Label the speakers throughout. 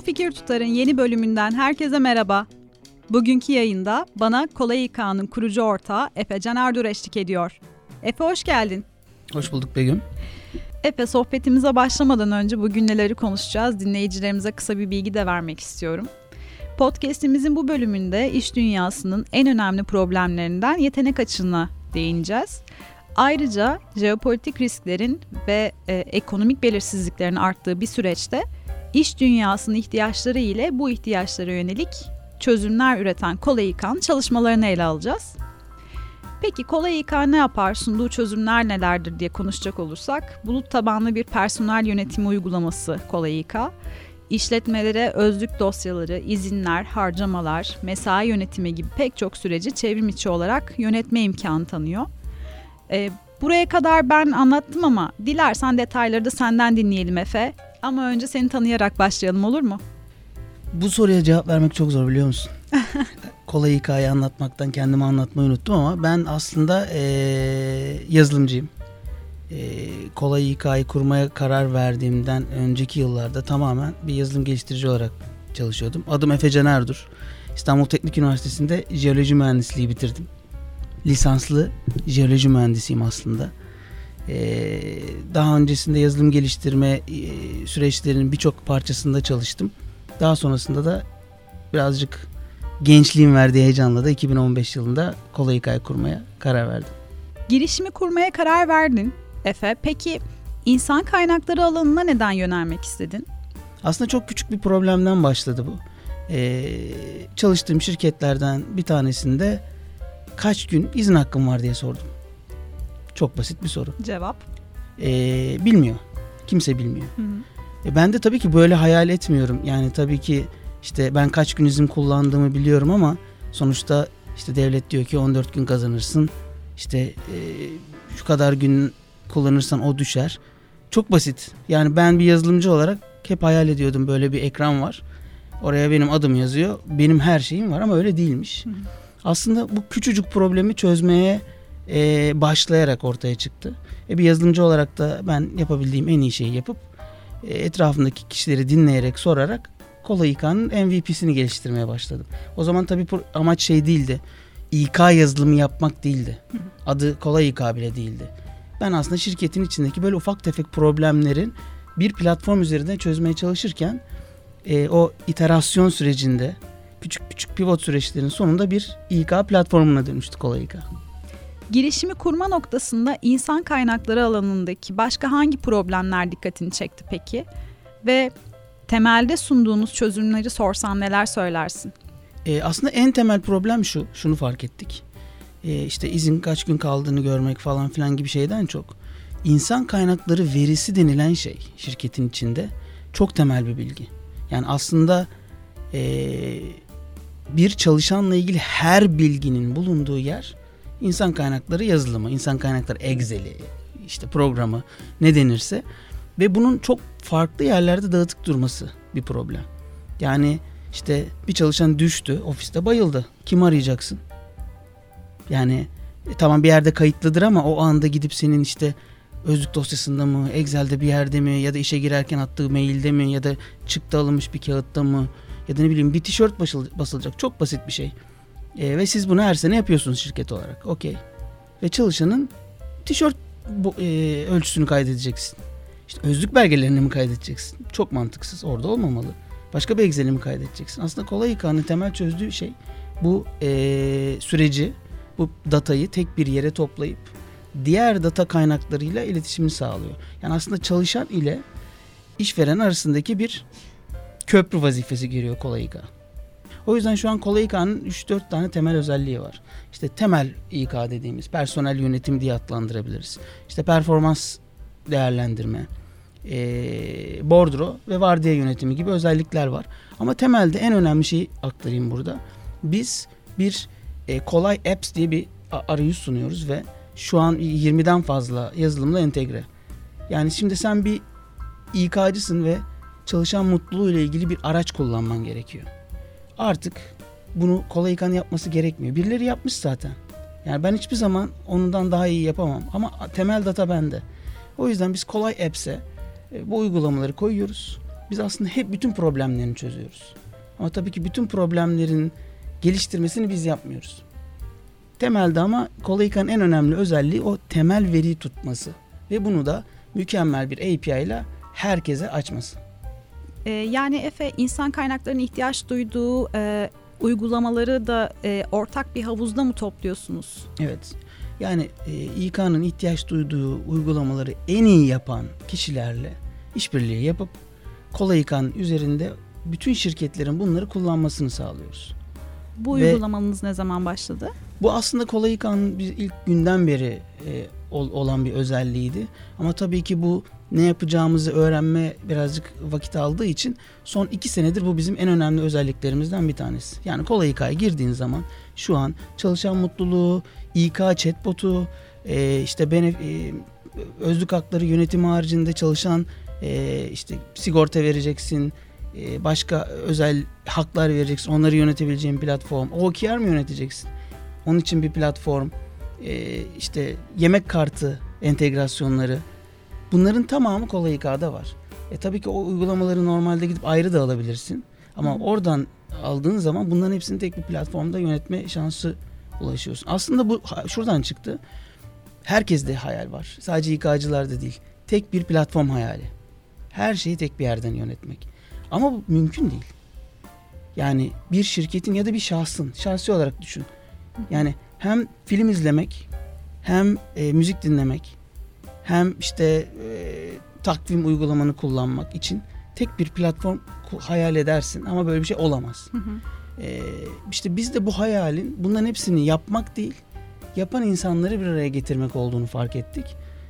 Speaker 1: Bu Fikir Tutar'ın yeni bölümünden herkese merhaba. Bugünkü yayında bana Kolay İK'nın kurucu ortağı Efe Can Erdur eşlik ediyor. Efe hoş geldin.
Speaker 2: Hoş bulduk Begüm.
Speaker 1: Efe sohbetimize başlamadan önce bugün neleri konuşacağız dinleyicilerimize kısa bir bilgi de vermek istiyorum. Podcast'imizin bu bölümünde iş dünyasının en önemli problemlerinden yetenek açığına değineceğiz. Ayrıca jeopolitik risklerin ve e, ekonomik belirsizliklerin arttığı bir süreçte iş dünyasının ihtiyaçları ile bu ihtiyaçlara yönelik çözümler üreten Kolay İK'ın çalışmalarını ele alacağız. Peki Kolay İK ne yapar, sunduğu çözümler nelerdir diye konuşacak olursak, bulut tabanlı bir personel yönetimi uygulaması Kolay İK, işletmelere özlük dosyaları, izinler, harcamalar, mesai yönetimi gibi pek çok süreci çevrim içi olarak yönetme imkanı tanıyor. Ee, buraya kadar ben anlattım ama dilersen detayları da senden dinleyelim Efe. Ama önce seni tanıyarak başlayalım olur mu?
Speaker 2: Bu soruya cevap vermek çok zor biliyor musun? Kolay hikaye anlatmaktan kendimi anlatmayı unuttum ama ben aslında ee, yazılımcıyım. E, kolay hikaye kurmaya karar verdiğimden önceki yıllarda tamamen bir yazılım geliştirici olarak çalışıyordum. Adım Efe Can Erdur. İstanbul Teknik Üniversitesi'nde jeoloji mühendisliği bitirdim. Lisanslı jeoloji mühendisiyim aslında. Ee, daha öncesinde yazılım geliştirme e, süreçlerinin birçok parçasında çalıştım. Daha sonrasında da birazcık gençliğin verdiği heyecanla da 2015 yılında kolay hikaye kurmaya karar verdim.
Speaker 1: Girişimi kurmaya karar verdin Efe. Peki insan kaynakları alanına neden yönelmek istedin?
Speaker 2: Aslında çok küçük bir problemden başladı bu. Ee, çalıştığım şirketlerden bir tanesinde kaç gün izin hakkım var diye sordum. Çok basit bir soru.
Speaker 1: Cevap?
Speaker 2: Ee, bilmiyor. Kimse bilmiyor. Hı hı. E ben de tabii ki böyle hayal etmiyorum. Yani tabii ki işte ben kaç gün izin kullandığımı biliyorum ama sonuçta işte devlet diyor ki 14 gün kazanırsın. İşte e, şu kadar gün kullanırsan o düşer. Çok basit. Yani ben bir yazılımcı olarak hep hayal ediyordum böyle bir ekran var. Oraya benim adım yazıyor. Benim her şeyim var ama öyle değilmiş. Hı hı. Aslında bu küçücük problemi çözmeye e, başlayarak ortaya çıktı. E, bir yazılımcı olarak da ben yapabildiğim en iyi şeyi yapıp e, etrafındaki kişileri dinleyerek sorarak Kolay İK'nın MVP'sini geliştirmeye başladım. O zaman tabii amaç şey değildi. İK yazılımı yapmak değildi. Adı Kolay İK bile değildi. Ben aslında şirketin içindeki böyle ufak tefek problemlerin bir platform üzerinde çözmeye çalışırken e, o iterasyon sürecinde küçük küçük pivot süreçlerinin sonunda bir İK platformuna dönüştü Kolay İK.
Speaker 1: Girişimi kurma noktasında insan kaynakları alanındaki başka hangi problemler dikkatini çekti peki? Ve temelde sunduğunuz çözümleri sorsan neler söylersin?
Speaker 2: E, aslında en temel problem şu, şunu fark ettik. E, işte izin kaç gün kaldığını görmek falan filan gibi şeyden çok. İnsan kaynakları verisi denilen şey şirketin içinde çok temel bir bilgi. Yani aslında e, bir çalışanla ilgili her bilginin bulunduğu yer insan kaynakları yazılımı, insan kaynakları Excel'i, işte programı ne denirse ve bunun çok farklı yerlerde dağıtık durması bir problem. Yani işte bir çalışan düştü, ofiste bayıldı. Kim arayacaksın? Yani e, tamam bir yerde kayıtlıdır ama o anda gidip senin işte özlük dosyasında mı, Excel'de bir yerde mi ya da işe girerken attığı mailde mi ya da çıktı alınmış bir kağıtta mı ya da ne bileyim bir tişört basılacak. Çok basit bir şey. E, ve siz bunu her sene yapıyorsunuz şirket olarak. Okey. Ve çalışanın tişört bu, e, ölçüsünü kaydedeceksin. İşte özlük belgelerini mi kaydedeceksin? Çok mantıksız. Orada olmamalı. Başka bir Excel'i mi kaydedeceksin? Aslında kolay yıkanın temel çözdüğü şey bu e, süreci, bu datayı tek bir yere toplayıp diğer data kaynaklarıyla iletişimini sağlıyor. Yani aslında çalışan ile işveren arasındaki bir köprü vazifesi görüyor kolay İK. O yüzden şu an kolay İK'nın 3-4 tane temel özelliği var. İşte temel İK dediğimiz personel yönetim diye adlandırabiliriz. İşte performans değerlendirme, e, bordro ve vardiya yönetimi gibi özellikler var. Ama temelde en önemli şeyi aktarayım burada. Biz bir e, kolay apps diye bir arayüz sunuyoruz ve şu an 20'den fazla yazılımla entegre. Yani şimdi sen bir İK'cısın ve çalışan mutluluğu ile ilgili bir araç kullanman gerekiyor. Artık bunu kolay İK'nın yapması gerekmiyor. Birileri yapmış zaten. Yani ben hiçbir zaman ondan daha iyi yapamam ama temel data bende. O yüzden biz kolay apps'e e, bu uygulamaları koyuyoruz Biz aslında hep bütün problemlerini çözüyoruz. Ama tabii ki bütün problemlerin geliştirmesini biz yapmıyoruz. Temelde ama Kolayika'nın en önemli özelliği o temel veriyi tutması. Ve bunu da mükemmel bir API ile herkese açması.
Speaker 1: Ee, yani Efe insan kaynaklarının ihtiyaç duyduğu e, uygulamaları da e, ortak bir havuzda mı topluyorsunuz?
Speaker 2: Evet. Yani e, İK'nın ihtiyaç duyduğu uygulamaları en iyi yapan kişilerle işbirliği yapıp Kolayika'nın üzerinde bütün şirketlerin bunları kullanmasını sağlıyoruz.
Speaker 1: Bu
Speaker 2: Ve-
Speaker 1: uygulamanız ne zaman başladı?
Speaker 2: Bu aslında Kolayika'nın biz ilk günden beri e, ol- olan bir özelliğiydi. Ama tabii ki bu ne yapacağımızı öğrenme birazcık vakit aldığı için son iki senedir bu bizim en önemli özelliklerimizden bir tanesi. Yani Kolayika'ya girdiğin zaman şu an çalışan mutluluğu, İK chatbotu, e, işte benef- e, özlük hakları yönetimi haricinde çalışan e, işte sigorta vereceksin, e, başka özel haklar vereceksin, onları yönetebileceğin platform. OKR mı yöneteceksin? Onun için bir platform, e, işte yemek kartı entegrasyonları. Bunların tamamı Kolayika'da var. E tabii ki o uygulamaları normalde gidip ayrı da alabilirsin. Ama
Speaker 1: Hı.
Speaker 2: oradan aldığın zaman bunların hepsini tek bir platformda yönetme şansı ulaşıyorsun. Aslında bu şuradan çıktı. Herkeste hayal var. Sadece İK'cılarda değil. Tek bir platform hayali. Her şeyi tek bir yerden yönetmek. Ama bu mümkün değil. Yani bir şirketin ya da bir şahsın, şahsi olarak düşün. Yani hem film izlemek, hem e, müzik dinlemek, hem işte e, takvim uygulamanı kullanmak için tek bir platform hayal edersin ama böyle bir şey olamaz.
Speaker 1: Hı hı.
Speaker 2: E, işte biz de bu hayalin bunların hepsini yapmak değil, yapan insanları bir araya getirmek olduğunu fark ettik.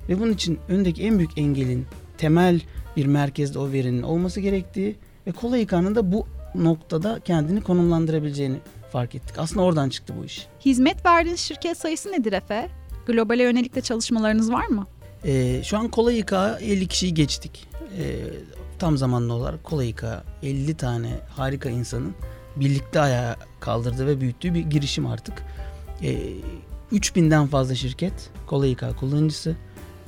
Speaker 2: Ve bunun için öndeki en büyük engelin temel bir merkezde o verinin olması gerektiği ve Kolayika'nın da bu noktada kendini konumlandırabileceğini fark ettik. Aslında oradan çıktı bu iş.
Speaker 1: Hizmet verdiğiniz şirket sayısı nedir Efe? Globale yönelik de çalışmalarınız var mı?
Speaker 2: Ee, şu an Kolayika 50 kişiyi geçtik. Ee, tam zamanlı olarak Kolayika 50 tane harika insanın birlikte ayağa kaldırdığı ve büyüttüğü bir girişim artık. Ee, 3000'den fazla şirket Kolayika kullanıcısı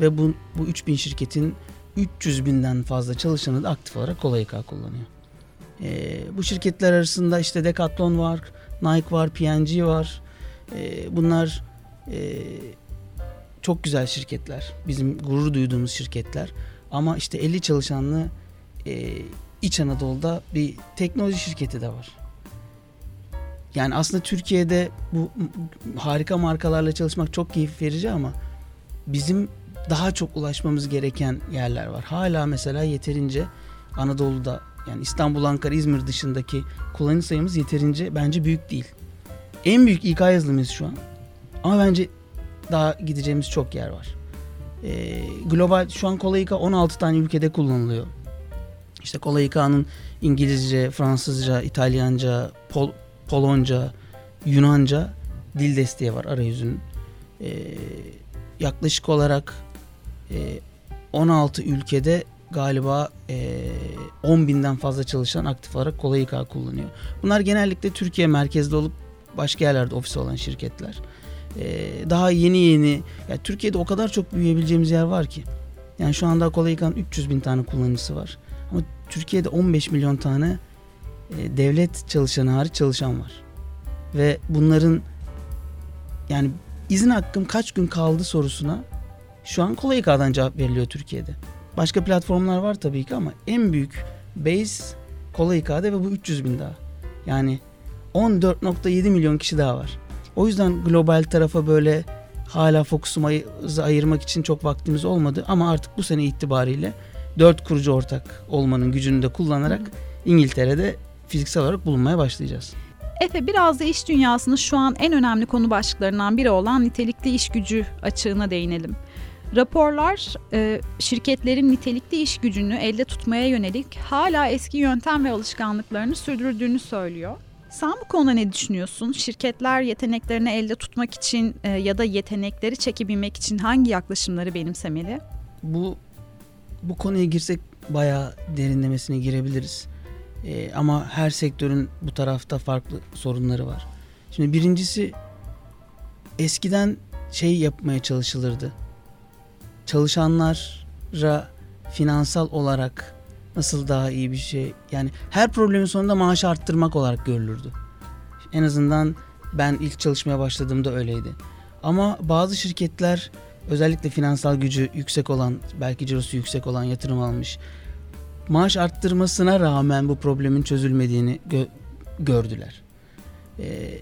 Speaker 2: ve bu, bu 3000 şirketin 300 binden fazla çalışanı da aktif olarak Kolayika kullanıyor. Ee, bu şirketler arasında işte Decathlon var, Nike var, P&G var. Ee, bunlar e, çok güzel şirketler. Bizim gurur duyduğumuz şirketler. Ama işte 50 çalışanlı e, İç Anadolu'da bir teknoloji şirketi de var. Yani aslında Türkiye'de bu harika markalarla çalışmak çok keyif verici ama bizim daha çok ulaşmamız gereken yerler var. Hala mesela yeterince Anadolu'da yani İstanbul, Ankara, İzmir dışındaki kullanıcı sayımız yeterince bence büyük değil. En büyük İK yazılımıyız şu an. Ama bence daha gideceğimiz çok yer var. Ee, global şu an Kolayika 16 tane ülkede kullanılıyor. İşte Kolayika'nın İngilizce, Fransızca, İtalyanca, Pol- Polonca, Yunanca dil desteği var arayüzünün. Ee, yaklaşık olarak e, 16 ülkede galiba e, 10 binden fazla çalışan aktif olarak Kolayika kullanıyor. Bunlar genellikle Türkiye merkezli olup başka yerlerde ofisi olan şirketler. Ee, daha yeni yeni ya Türkiye'de o kadar çok büyüyebileceğimiz yer var ki. Yani şu anda Kolayika'nın 300 bin tane kullanıcısı var. Ama Türkiye'de 15 milyon tane e, devlet çalışanı hariç çalışan var. Ve bunların yani izin hakkım kaç gün kaldı sorusuna şu an Kolayika'dan cevap veriliyor Türkiye'de. Başka platformlar var tabii ki ama en büyük base Kolayika'da ve bu 300 bin daha. Yani 14.7 milyon kişi daha var. O yüzden global tarafa böyle hala fokusumuzu ayırmak için çok vaktimiz olmadı ama artık bu sene itibariyle dört kurucu ortak olmanın gücünü de kullanarak İngiltere'de fiziksel olarak bulunmaya başlayacağız.
Speaker 1: Efe biraz da iş dünyasının şu an en önemli konu başlıklarından biri olan nitelikli iş gücü açığına değinelim. Raporlar e, şirketlerin nitelikli iş gücünü elde tutmaya yönelik hala eski yöntem ve alışkanlıklarını sürdürdüğünü söylüyor. Sen bu konuda ne düşünüyorsun? Şirketler yeteneklerini elde tutmak için e, ya da yetenekleri çekebilmek için hangi yaklaşımları benimsemeli?
Speaker 2: Bu bu konuya girsek bayağı derinlemesine girebiliriz. Ee, ama her sektörün bu tarafta farklı sorunları var. Şimdi birincisi eskiden şey yapmaya çalışılırdı. Çalışanlara finansal olarak nasıl daha iyi bir şey yani her problemin sonunda maaşı arttırmak olarak görülürdü. En azından ben ilk çalışmaya başladığımda öyleydi. Ama bazı şirketler özellikle finansal gücü yüksek olan, belki cirosu yüksek olan yatırım almış. Maaş arttırmasına rağmen bu problemin çözülmediğini gö- gördüler. Ee,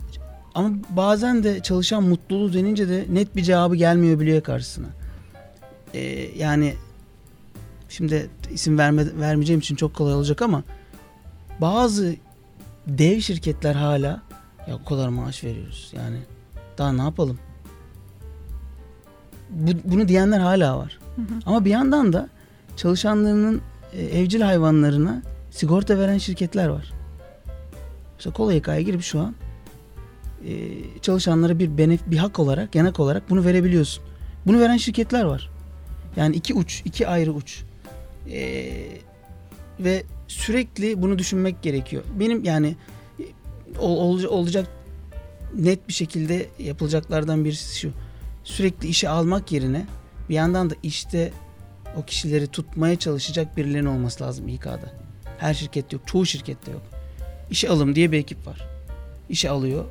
Speaker 2: ama bazen de çalışan mutluluğu denince de net bir cevabı gelmiyor biliyor karşısına. Ee, yani şimdi isim verme, vermeyeceğim için çok kolay olacak ama bazı dev şirketler hala ya o kadar maaş veriyoruz yani daha ne yapalım? Bu, bunu diyenler hala var.
Speaker 1: Hı hı.
Speaker 2: Ama bir yandan da çalışanlarının e, evcil hayvanlarına sigorta veren şirketler var. İşte kola yıkaya girip şu an e, çalışanlara bir benef bir hak olarak, yanak olarak bunu verebiliyorsun. Bunu veren şirketler var. Yani iki uç, iki ayrı uç. E, ve sürekli bunu düşünmek gerekiyor. Benim yani e, ol- olacak net bir şekilde yapılacaklardan birisi şu. Sürekli işe almak yerine bir yandan da işte o kişileri tutmaya çalışacak birilerinin olması lazım İK'da. Her şirkette yok. Çoğu şirkette yok. İşe alım diye bir ekip var. İşe alıyor.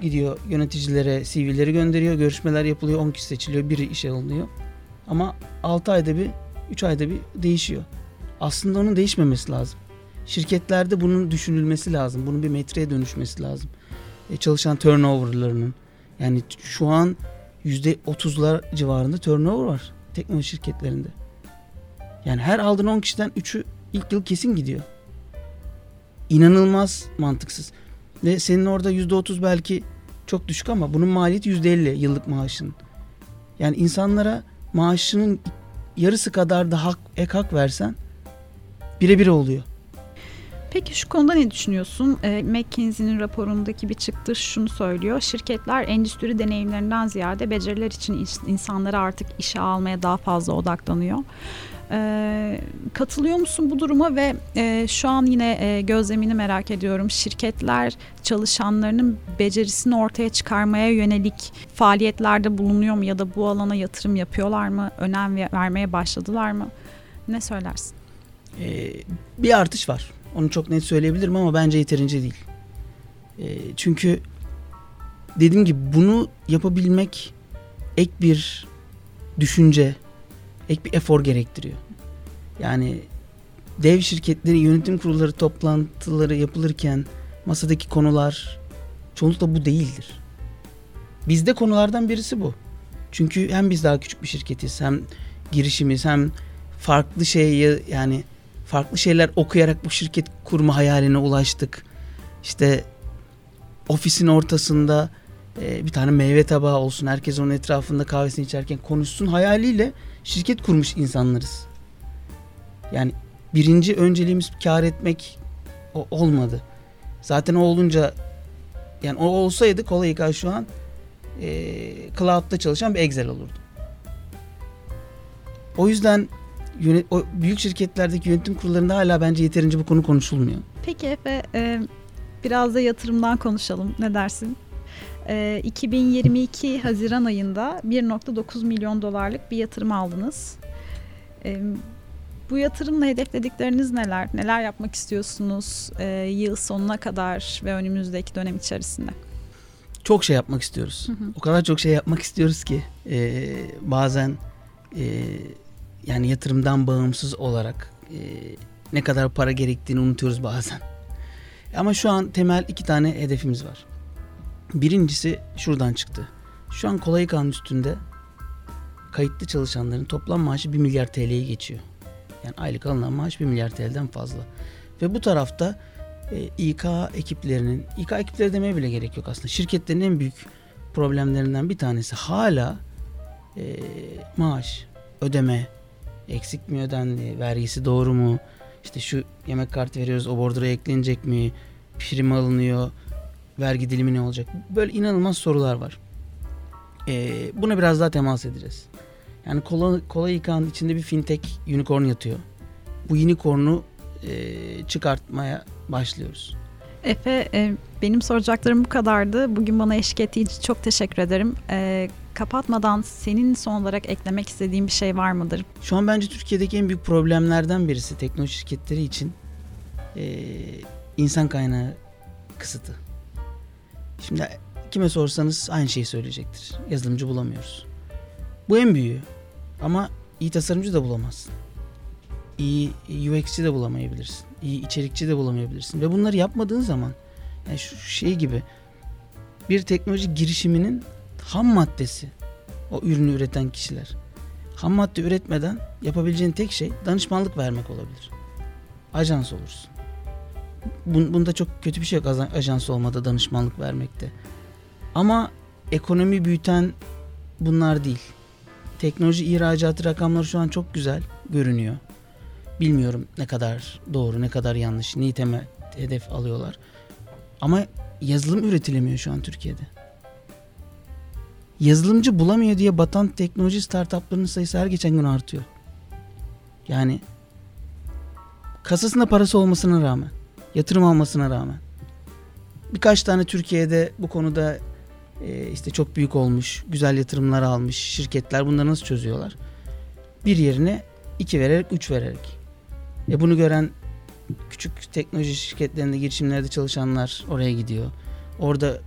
Speaker 2: Gidiyor yöneticilere CV'leri gönderiyor. Görüşmeler yapılıyor. 10 kişi seçiliyor. Biri işe alınıyor. Ama 6 ayda bir, 3 ayda bir değişiyor. Aslında onun değişmemesi lazım. Şirketlerde bunun düşünülmesi lazım. Bunun bir metreye dönüşmesi lazım. E, çalışan turnoverlarının. Yani şu an %30'lar civarında turnover var teknoloji şirketlerinde. Yani her aldığın 10 kişiden 3'ü ilk yıl kesin gidiyor. İnanılmaz mantıksız. Ve senin orada %30 belki çok düşük ama bunun maliyeti %50 yıllık maaşının. Yani insanlara maaşının yarısı kadar da hak, ek hak versen birebir oluyor.
Speaker 1: Peki şu konuda ne düşünüyorsun? E, McKinsey'nin raporundaki bir çıktı şunu söylüyor. Şirketler endüstri deneyimlerinden ziyade beceriler için ins- insanları artık işe almaya daha fazla odaklanıyor. E, katılıyor musun bu duruma ve e, şu an yine e, gözlemini merak ediyorum. Şirketler çalışanlarının becerisini ortaya çıkarmaya yönelik faaliyetlerde bulunuyor mu ya da bu alana yatırım yapıyorlar mı? Önem ve- vermeye başladılar mı? Ne söylersin?
Speaker 2: Ee, bir artış var. Onu çok net söyleyebilirim ama bence yeterince değil. Ee, çünkü dediğim gibi bunu yapabilmek ek bir düşünce, ek bir efor gerektiriyor. Yani dev şirketlerin yönetim kurulları toplantıları yapılırken masadaki konular çoğunlukla bu değildir. Bizde konulardan birisi bu. Çünkü hem biz daha küçük bir şirketiz hem girişimiz hem farklı şeyi yani farklı şeyler okuyarak bu şirket kurma hayaline ulaştık. İşte ofisin ortasında e, bir tane meyve tabağı olsun. Herkes onun etrafında kahvesini içerken konuşsun hayaliyle şirket kurmuş insanlarız. Yani birinci önceliğimiz kar etmek o, olmadı. Zaten o olunca yani o olsaydı kolay yıkar şu an e, cloud'da çalışan bir Excel olurdu. O yüzden yönet, o büyük şirketlerdeki yönetim kurullarında hala bence yeterince bu konu konuşulmuyor.
Speaker 1: Peki Efe, e, biraz da yatırımdan konuşalım. Ne dersin? E, 2022 Haziran ayında 1.9 milyon dolarlık bir yatırım aldınız. E, bu yatırımla hedefledikleriniz neler? Neler yapmak istiyorsunuz e, yıl sonuna kadar ve önümüzdeki dönem içerisinde?
Speaker 2: Çok şey yapmak istiyoruz.
Speaker 1: Hı hı.
Speaker 2: O kadar çok şey yapmak istiyoruz ki e, bazen e, yani yatırımdan bağımsız olarak e, ne kadar para gerektiğini unutuyoruz bazen. Ama şu an temel iki tane hedefimiz var. Birincisi şuradan çıktı. Şu an kolay kanun üstünde kayıtlı çalışanların toplam maaşı 1 milyar TL'yi geçiyor. Yani aylık alınan maaş 1 milyar TL'den fazla. Ve bu tarafta e, İK ekiplerinin, İK ekipleri demeye bile gerek yok aslında. Şirketlerin en büyük problemlerinden bir tanesi hala e, maaş, ödeme, eksik mi ödendi, vergisi doğru mu, işte şu yemek kartı veriyoruz o bordura eklenecek mi, prim alınıyor, vergi dilimi ne olacak? Böyle inanılmaz sorular var. E, buna biraz daha temas edeceğiz. Yani kola, kola yıkan içinde bir fintech unicorn yatıyor. Bu unicorn'u e, çıkartmaya başlıyoruz.
Speaker 1: Efe e, benim soracaklarım bu kadardı. Bugün bana eşlik ettiğin için çok teşekkür ederim. E, kapatmadan senin son olarak eklemek istediğin bir şey var mıdır?
Speaker 2: Şu an bence Türkiye'deki en büyük problemlerden birisi teknoloji şirketleri için e, insan kaynağı kısıtı. Şimdi kime sorsanız aynı şeyi söyleyecektir. Yazılımcı bulamıyoruz. Bu en büyüğü. Ama iyi tasarımcı da bulamazsın. İyi UX'ci de bulamayabilirsin. İyi içerikçi de bulamayabilirsin. Ve bunları yapmadığın zaman yani şu şey gibi bir teknoloji girişiminin ham maddesi o ürünü üreten kişiler. Ham madde üretmeden yapabileceğin tek şey danışmanlık vermek olabilir. Ajans olursun. Bunda çok kötü bir şey yok ajans olmada danışmanlık vermekte. Ama ekonomi büyüten bunlar değil. Teknoloji ihracatı rakamları şu an çok güzel görünüyor. Bilmiyorum ne kadar doğru, ne kadar yanlış, neyi temel hedef alıyorlar. Ama yazılım üretilemiyor şu an Türkiye'de. Yazılımcı bulamıyor diye batan teknoloji startuplarının sayısı her geçen gün artıyor. Yani kasasında parası olmasına rağmen, yatırım almasına rağmen birkaç tane Türkiye'de bu konuda e, işte çok büyük olmuş, güzel yatırımlar almış şirketler bunları nasıl çözüyorlar? Bir yerine iki vererek, üç vererek. E bunu gören küçük teknoloji şirketlerinde, girişimlerde çalışanlar oraya gidiyor. Orada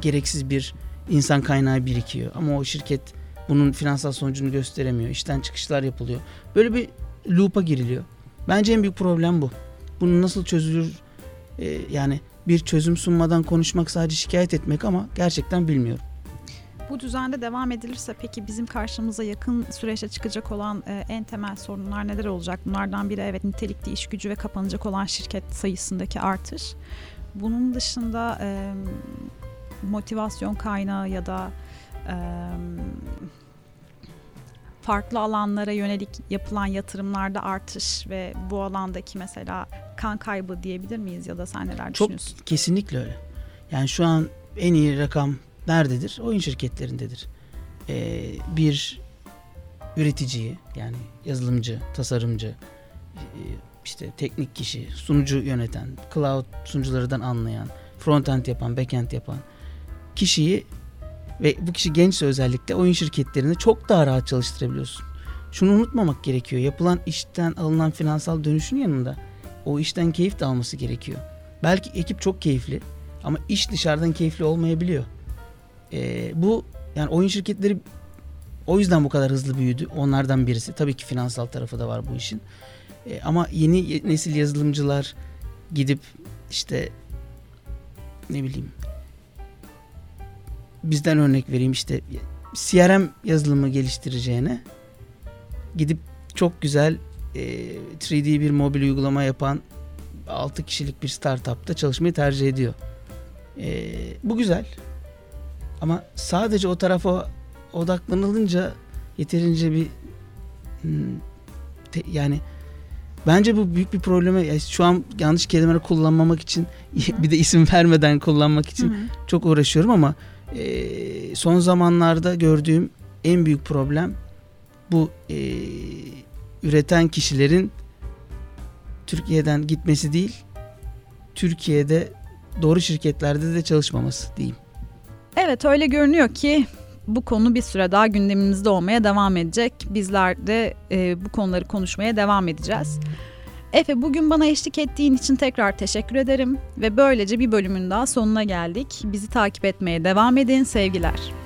Speaker 2: gereksiz bir insan kaynağı birikiyor. Ama o şirket bunun finansal sonucunu gösteremiyor. İşten çıkışlar yapılıyor. Böyle bir loop'a giriliyor. Bence en büyük problem bu. Bunun nasıl çözülür? Ee, yani bir çözüm sunmadan konuşmak sadece şikayet etmek ama gerçekten bilmiyorum.
Speaker 1: Bu düzende devam edilirse peki bizim karşımıza yakın süreçte çıkacak olan e, en temel sorunlar neler olacak? Bunlardan biri evet nitelikli iş gücü ve kapanacak olan şirket sayısındaki artış. Bunun dışında e, motivasyon kaynağı ya da e, farklı alanlara yönelik yapılan yatırımlarda artış ve bu alandaki mesela kan kaybı diyebilir miyiz ya da sen neler
Speaker 2: Çok
Speaker 1: düşünüyorsun?
Speaker 2: Çok kesinlikle öyle. Yani şu an en iyi rakam nerededir? Oyun şirketlerindedir. Ee, bir üreticiyi yani yazılımcı, tasarımcı, işte teknik kişi, sunucu yöneten, cloud sunucularından anlayan, frontend yapan, backend yapan kişiyi ve bu kişi gençse özellikle oyun şirketlerinde çok daha rahat çalıştırabiliyorsun. Şunu unutmamak gerekiyor. Yapılan işten alınan finansal dönüşün yanında o işten keyif de alması gerekiyor. Belki ekip çok keyifli ama iş dışarıdan keyifli olmayabiliyor. Ee, bu yani oyun şirketleri o yüzden bu kadar hızlı büyüdü. Onlardan birisi. Tabii ki finansal tarafı da var bu işin. Ee, ama yeni nesil yazılımcılar gidip işte ne bileyim bizden örnek vereyim işte CRM yazılımı geliştireceğine gidip çok güzel e, 3D bir mobil uygulama yapan 6 kişilik bir startupta çalışmayı tercih ediyor. E, bu güzel. Ama sadece o tarafa odaklanılınca yeterince bir hmm, te, yani bence bu büyük bir probleme yani şu an yanlış kelimeleri kullanmamak için bir de isim vermeden kullanmak için Hı-hı. çok uğraşıyorum ama e, son zamanlarda gördüğüm en büyük problem bu e, üreten kişilerin Türkiye'den gitmesi değil, Türkiye'de doğru şirketlerde de çalışmaması diyeyim.
Speaker 1: Evet öyle görünüyor ki bu konu bir süre daha gündemimizde olmaya devam edecek. Bizler de e, bu konuları konuşmaya devam edeceğiz. Efe bugün bana eşlik ettiğin için tekrar teşekkür ederim ve böylece bir bölümün daha sonuna geldik. Bizi takip etmeye devam edin sevgiler.